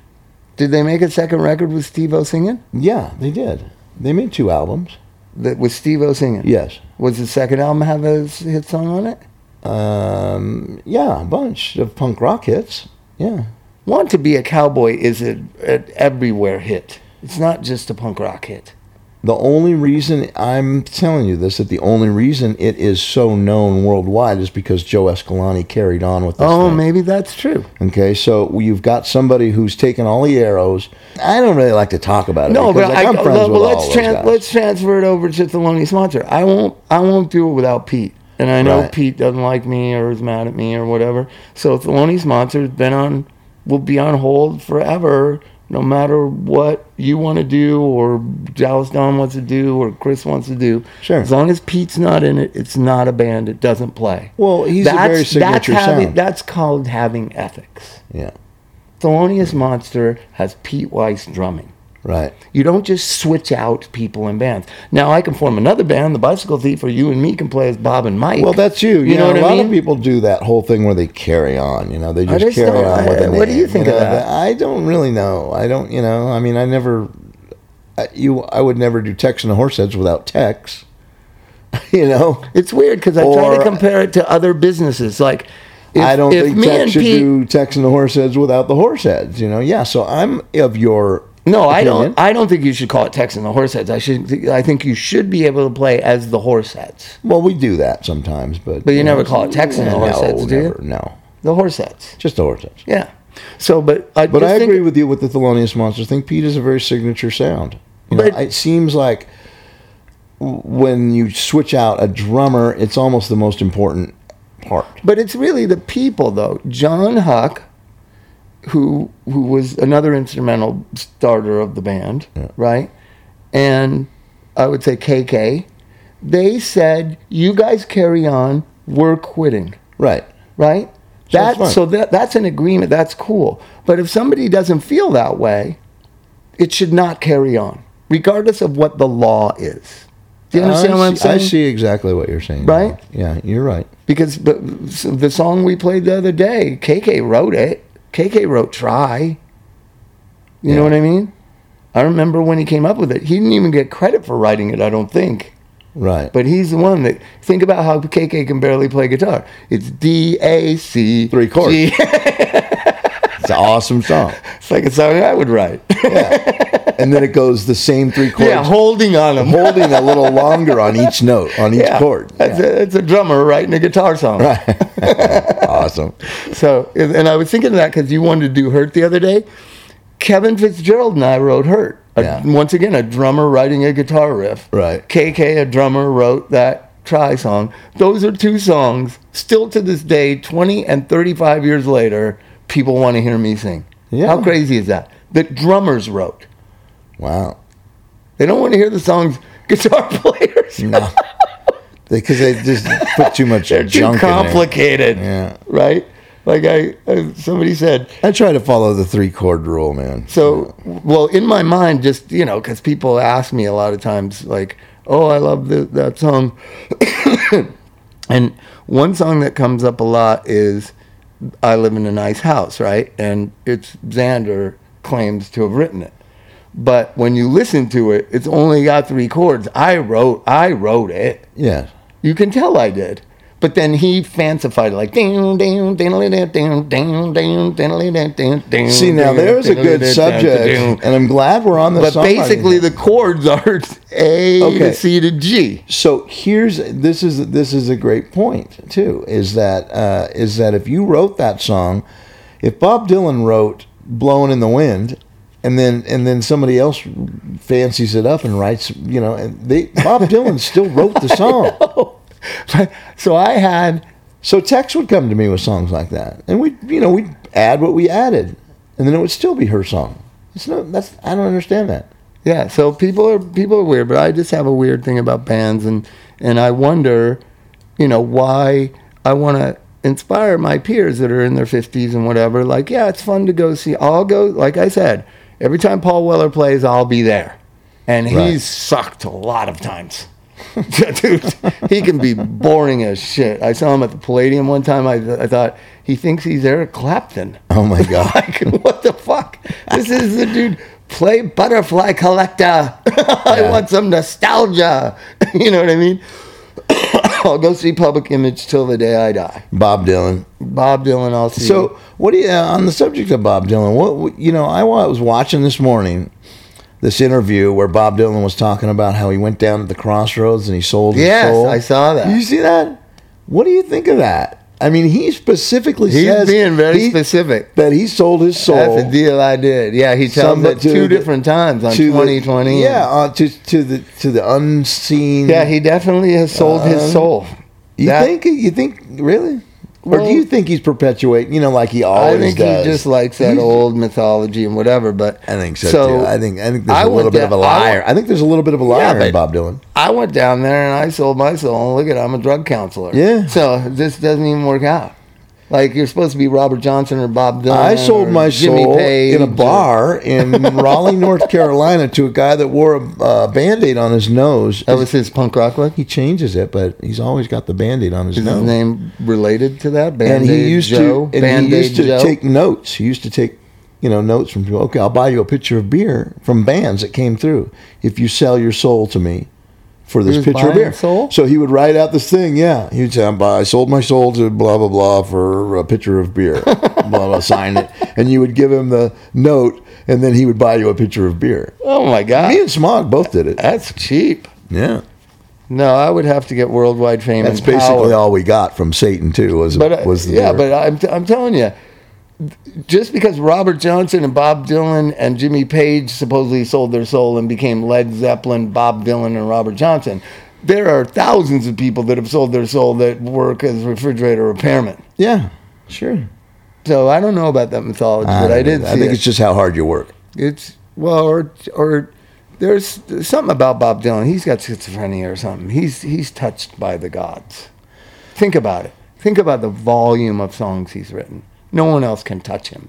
Did they make a second record with Steve O singing? Yeah, they did. They made two albums. That was Steve O singing. Yes. Was the second album have a hit song on it? Um, yeah, a bunch of punk rock hits. Yeah. Want to be a cowboy is a, an everywhere hit. It's not just a punk rock hit. The only reason I'm telling you this, that the only reason it is so known worldwide is because Joe Escalante carried on with this. Oh, thing. maybe that's true. Okay, so you've got somebody who's taken all the arrows. I don't really like to talk about it. No, but like, I, I'm friends well, with all let's those tran- guys. let's transfer it over to Thelonious Monster. I won't I won't do it without Pete, and I know Right. Pete doesn't like me or is mad at me or whatever. So Thelonious Monster's been on will be on hold forever, no matter what you want to do or Dallas Don wants to do or Chris wants to do. Sure. As long as Pete's not in it, it's not a band. It doesn't play. Well, he's a very signature that's having, sound. That's called having ethics. Yeah, Thelonious Monster has Pete Weiss drumming. Right. You don't just switch out people in bands. Now I can form another band, the Bicycle Thief, or you and me can play as Bob and Mike. Well, that's you. You, You know, know a what I lot of people do that whole thing where they carry on. You know, they just, just carry on with a what do you think of know, that? I don't really know. I don't. You know, I mean, I never. I, you, I would never do Tex and the Horseheads without Tex. you know, It's weird because I try to compare it to other businesses. Like, if, I don't think Tex should Pete, do Tex and the horse heads without the horse heads. You know, yeah. So I'm of your no, I opinion. don't. I don't think you should call it Tex and the horse heads. I should. I think you should be able to play as the horse heads. Well, we do that sometimes, but But you never call it Tex and the horse no, heads, do you? No, The horse heads. just the horse heads. Yeah. So, but I. But I agree with you with the Thelonious Monsters. I think Pete is a very signature sound. You know, But- it seems like when you switch out a drummer, it's almost the most important part. But it's really the people, though. John Huck, who who was another instrumental starter of the band, right? And I would say KK. They said, "You guys carry on. We're quitting." Right. Right? So That so that that's an agreement. That's cool. But if somebody doesn't feel that way, it should not carry on, regardless of what the law is. Do you understand I what I'm see, I see exactly what you're saying. Right? Yeah, you're right. Because so the song we played the other day, KK wrote it. KK wrote "Try." You know what I mean? I remember when he came up with it. He didn't even get credit for writing it. I don't think. Right. But he's the one that think about how KK can barely play guitar. It's D A C Three chords. G. it's an awesome song. it's like a song I would write. yeah. And then it goes the same three chords, yeah, holding on them. holding a little longer on each note, on each yeah, chord. That's, a, that's a drummer writing a guitar song. Awesome. So, and I was thinking of that because you wanted to do Hurt the other day. Kevin Fitzgerald and I wrote Hurt. A- Yeah. Once again, a drummer writing a guitar riff. Right. KK, a drummer, wrote that Try song. Those are two songs, still to this day, 20 and 35 years later, people want to hear me sing. Yeah. How crazy is that? That drummers wrote. Wow. They don't want to hear the songs guitar players. No. Because they just put too much They're too junk in there. complicated. Yeah. Right? Like I, I, somebody said, I try to follow the three chord rule, man. So, well, in my mind, just you know, because people ask me a lot of times, like, "Oh, I love the, that song," and one song that comes up a lot is "I Live in a Nice House," right? And it's Xander claims to have written it, but when you listen to it, it's only got three chords. I wrote, I wrote it. Yeah. You can tell I did. But then he fancified like ding ding ding ding ding ding ding ding ding ding ding. See, now there's a good subject, and I'm glad we're on the But basically, the chords are A Okay. to C to G. so here's this is this is a great point too. Is that uh, is that if you wrote that song, if Bob Dylan wrote "Blowing in the Wind," and then and then somebody else fancies it up and writes, you know, and they Bob Dylan still wrote the song. so I had So Tex would come to me with songs like that, and we, you know, we'd add what we added, and then it would still be her song. It's no, that's I don't understand that. yeah. So people are people are weird, but I just have a weird thing about bands, and and I wonder, you know, why I want to inspire my peers that are in their fifties and whatever. Like, yeah, it's fun to go see. I'll go. Like I said, every time Paul Weller plays, I'll be there, and Right. he's sucked a lot of times. Dude, he can be boring as shit. I saw him at the Palladium one time. I, I thought he thinks he's Eric Clapton. Oh my god! Like, what the fuck? This is the dude. Play Butterfly Collector. I Yeah. want some nostalgia. you know what I mean? I'll go see Public Image till the day I die. Bob Dylan. Bob Dylan, I'll see. So what do you uh, on the subject of Bob Dylan? What you know? I was watching this morning this interview where Bob Dylan was talking about how he went down to the crossroads and he sold his yes, soul. I saw that. You see that? What do you think of that? I mean, he specifically He's says being very he- specific. that he sold his soul. That's a deal I did. Yeah, he tells it two the- different times on 2020. Yeah, uh, to to the to the unseen. Yeah, he definitely has sold his Um, soul. You That- think? You think really? Or do you think he's perpetuating? You know, like he always does? I think does. he just likes that He's- old mythology and whatever. But I think so, too. I think I think there's I a little bit of a liar. went- I, think there's a little bit of a liar Yeah, in Bob Dylan. I went down there and I sold my soul. And look at, it, I'm a drug counselor. Yeah. So this doesn't even work out. Like you're supposed to be Robert Johnson or Bob Dylan. I sold or my Jimmy soul Page in a bar in Raleigh, North Carolina, to a guy that wore a uh, band-aid on his nose. That was his punk rock look. he changes it, but he's always got the band-aid on his Is nose. his name related to that? and Band-Aid he used Joe? to and Band-Aid he used to Joe? take notes. He used to take you know notes from people. Okay, I'll buy you a pitcher of beer from bands that came through if you sell your soul to me for this pitcher of beer. So he would write out this thing. Yeah, he'd say, "I'm buy- "I sold my soul to blah blah blah for a pitcher of beer." blah blah. Sign it, and you would give him the note, and then he would buy you a pitcher of beer. Oh my god, Me and Smog both did it. that's cheap. Yeah, No, I would have to get worldwide fame. that's basically all we got from Satan too. Was But uh, was the yeah, beer. but I'm, I'm telling you, just because Robert Johnson and Bob Dylan and Jimmy Page supposedly sold their soul and became Led Zeppelin, Bob Dylan, and Robert Johnson, there are thousands of people that have sold their soul that work as refrigerator repairmen. yeah, sure. So I don't know about that mythology, but I did. I think it. it's just how hard you work. It's well, or or there's, there's something about Bob Dylan. He's got schizophrenia or something. He's he's touched by the gods. Think about it. Think about the volume of songs he's written. No one else can touch him.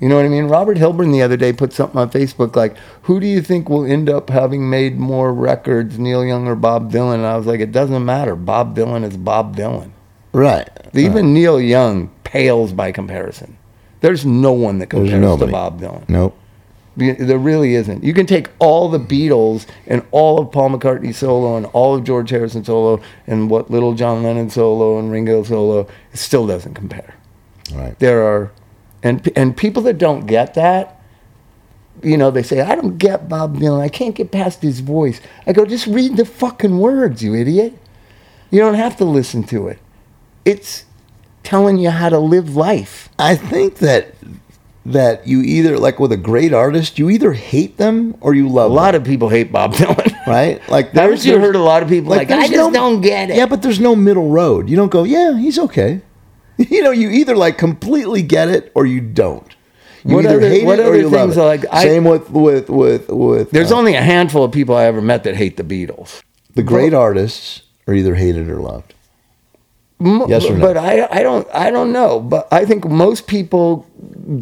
You know what I mean? Robert Hilburn the other day put something on Facebook like, "Who do you think will end up having made more records, Neil Young or Bob Dylan?" And I was like, "It doesn't matter. Bob Dylan is Bob Dylan. Right. Even Neil Young pales by comparison. There's no one that compares to. Bob Dylan." Nope. There really isn't. You can take all the Beatles and all of Paul McCartney solo and all of George Harrison solo and what little John Lennon solo and Ringo solo, it still doesn't compare. Right. There are, and and people that don't get that, you know, they say I don't get Bob Dylan. I can't get past his voice. I go, just read the fucking words, you idiot. You don't have to listen to it. It's telling you how to live life. I think that that you either like with a great artist, you either hate them or you love A lot of people hate Bob Dylan. right? Like Haven't you heard a lot of people like, I there's just don't get it. Yeah, but there's no middle road. You don't go, yeah, he's okay. You know, you either like completely get it or you don't. You What either other- hate what it or you love it. like- I- Same with with with with. There's uh, only a handful of people I ever met that hate the Beatles. the great artists are either hated or loved. M- Yes or no? But I, I don't, I don't know. But I think most people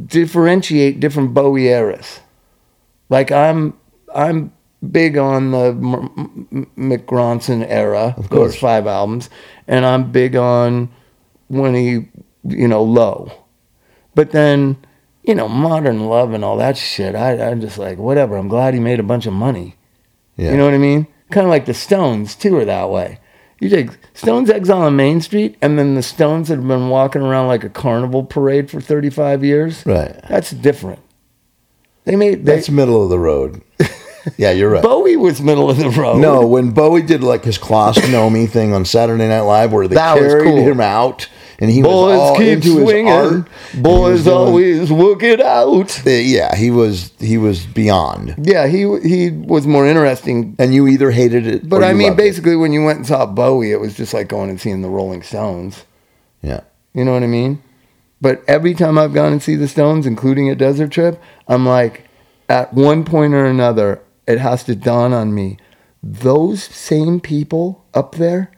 differentiate different Bowie eras. Like I'm, I'm big on the M- M- Mick Ronson era, Of those course. five albums, and I'm big on when he, you know, low. But then, you know, modern love and all that shit. I, I'm just like, whatever. I'm glad he made a bunch of money. Yeah. You know what I mean? Kind of like the Stones too are that way. You take Stones Exile on Main Street, and then the Stones that have been walking around like a carnival parade for 35 years. Right. That's different. They made they, That's middle of the road. yeah, you're right. Bowie was middle of the road. No, when Bowie did like his Colostomy thing on Saturday Night Live, where they That carried cool. him out, and he was boys all keep into swinging. his art. was Boys doing- always work it out. Uh, yeah, he was he was beyond, Yeah, he he was more interesting. and you either hated it, But or I you mean, loved it. basically, when you went and saw Bowie, it was just like going and seeing the Rolling Stones. yeah, You know what I mean? But every time I've gone and see the Stones, including a desert trip, I'm like, at one point or another, it has to dawn on me. Those same people up there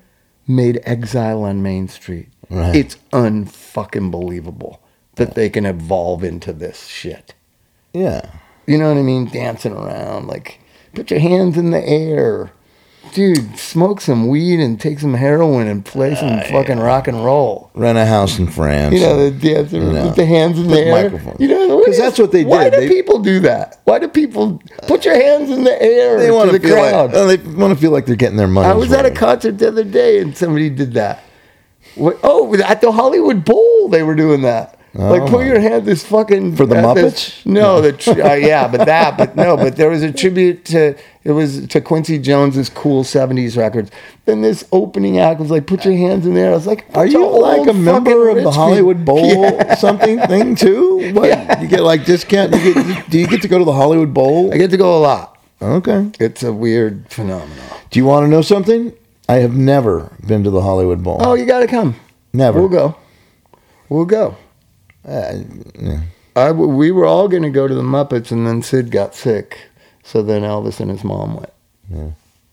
made Exile on Main Street. Right. It's unfucking believable that they can evolve into this shit. yeah. You know what I mean? Dancing around, like, put your hands in the air. Dude, smoke some weed and take some heroin and play some ah, fucking rock and roll. Rent a house in France. You know, the dancer You know, with the hands in the air. microphones. You know, 'Cause that's what they Why did. do They- people do that? Why do people put your hands in the air they to want the feel crowd? like oh, they want to feel like they're getting their money. I was at a concert the other day and somebody did that. Oh, at the Hollywood Bowl, they were doing that. Like, put Oh. your hand this fucking For the this- Muppets? no, the tr- uh, yeah, but that, but no, but there was a tribute to it was to Quincy Jones's cool '70s records. Then this opening act was like, "Put your hands in there." I was like, Are you like a member of the Hollywood. Bowl Yeah. something thing too? What you get like discount? You get, do you get to go to the Hollywood Bowl? I get to go a lot. Okay. It's a weird phenomenon. Do you want to know something? I have never been to the Hollywood Bowl. Oh, you got to come. never. We'll go. We'll go. Uh, yeah. I we were all going to go to the Muppets, and then Sid got sick, so then Elvis and his mom went. Yeah.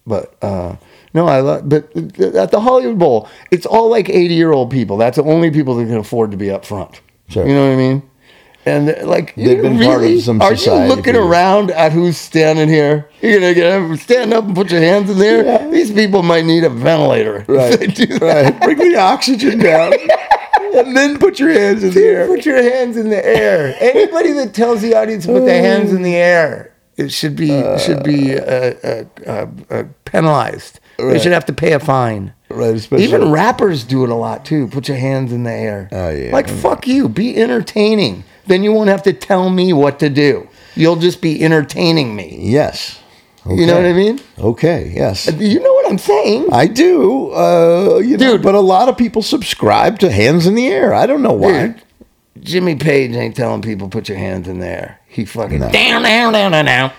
But uh, no, I but at the Hollywood Bowl, it's all like eighty-year-old people. That's the only people that can afford to be up front. Sure. You know what I mean? And uh, like, They've been really, part of some Are society you looking around at who's standing here? You're gonna get stand up and put your hands in there. Yeah. These people might need a ventilator. Right. they do that. right. Bring the oxygen down, and then put your hands in the air. Put your hands in the air. Anybody that tells the audience to put their hands in the air it should be should be uh, uh, uh, uh, penalized. They should have to pay a fine. Right, especially- Even rappers do it a lot too. Put your hands in the air. Oh, yeah. Like fuck you. Be entertaining. Then you won't have to tell me what to do. You'll just be entertaining me. Yes. You know what I mean? Okay. Yes. You know what I'm saying? I do, uh, you know, but a lot of people subscribe to Hands in the Air. I don't know why. Dude, Jimmy Page ain't telling people put your hands in the air. He fucking No. down, down, down, down, down.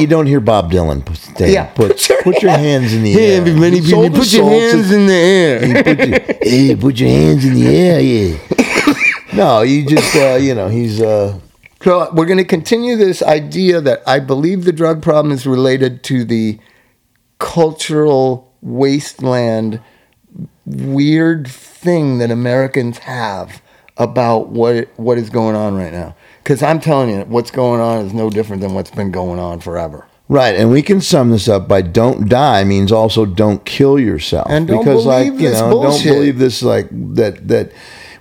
You don't hear Bob Dylan put, Yeah, put, put, your, hands in the air. everybody, He sold put your hands to- in the air. he put your, hey, put your hands in the air, yeah. no, you just, uh, you know, he's, uh, So we're going to continue this idea that I believe the drug problem is related to the cultural wasteland weird thing that Americans have about what what is going on right now. Because I'm telling you, what's going on is no different than what's been going on forever. right. And we can sum this up by don't die means also don't kill yourself. And don't because, like, believe you this know, bullshit. don't believe this, like, that, that,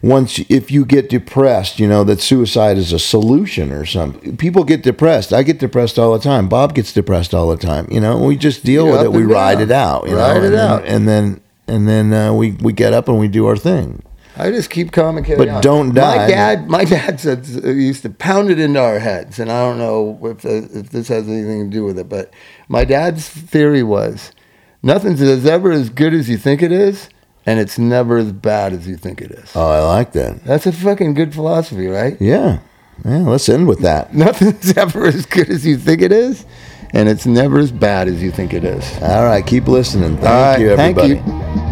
once if you get depressed, you know that suicide is a solution or something. People get depressed. I get depressed all the time. Bob gets depressed all the time. You know, we just deal Get with it. We and ride it out. You Ride know? it and out. then, and then and then uh, we we get up and we do our thing. I just keep calm and carry But on. don't die. My dad, my dad said uh, used to pound it into our heads, and I don't know if uh, if this has anything to do with it. But my dad's theory was, nothing's as ever as good as you think it is, and it's never as bad as you think it is. Oh, I like that. That's a fucking good philosophy, right? Yeah, yeah. Let's end with that. Nothing's ever as good as you think it is, and it's never as bad as you think it is. All right, keep listening. Thank right, you, thank everybody. you.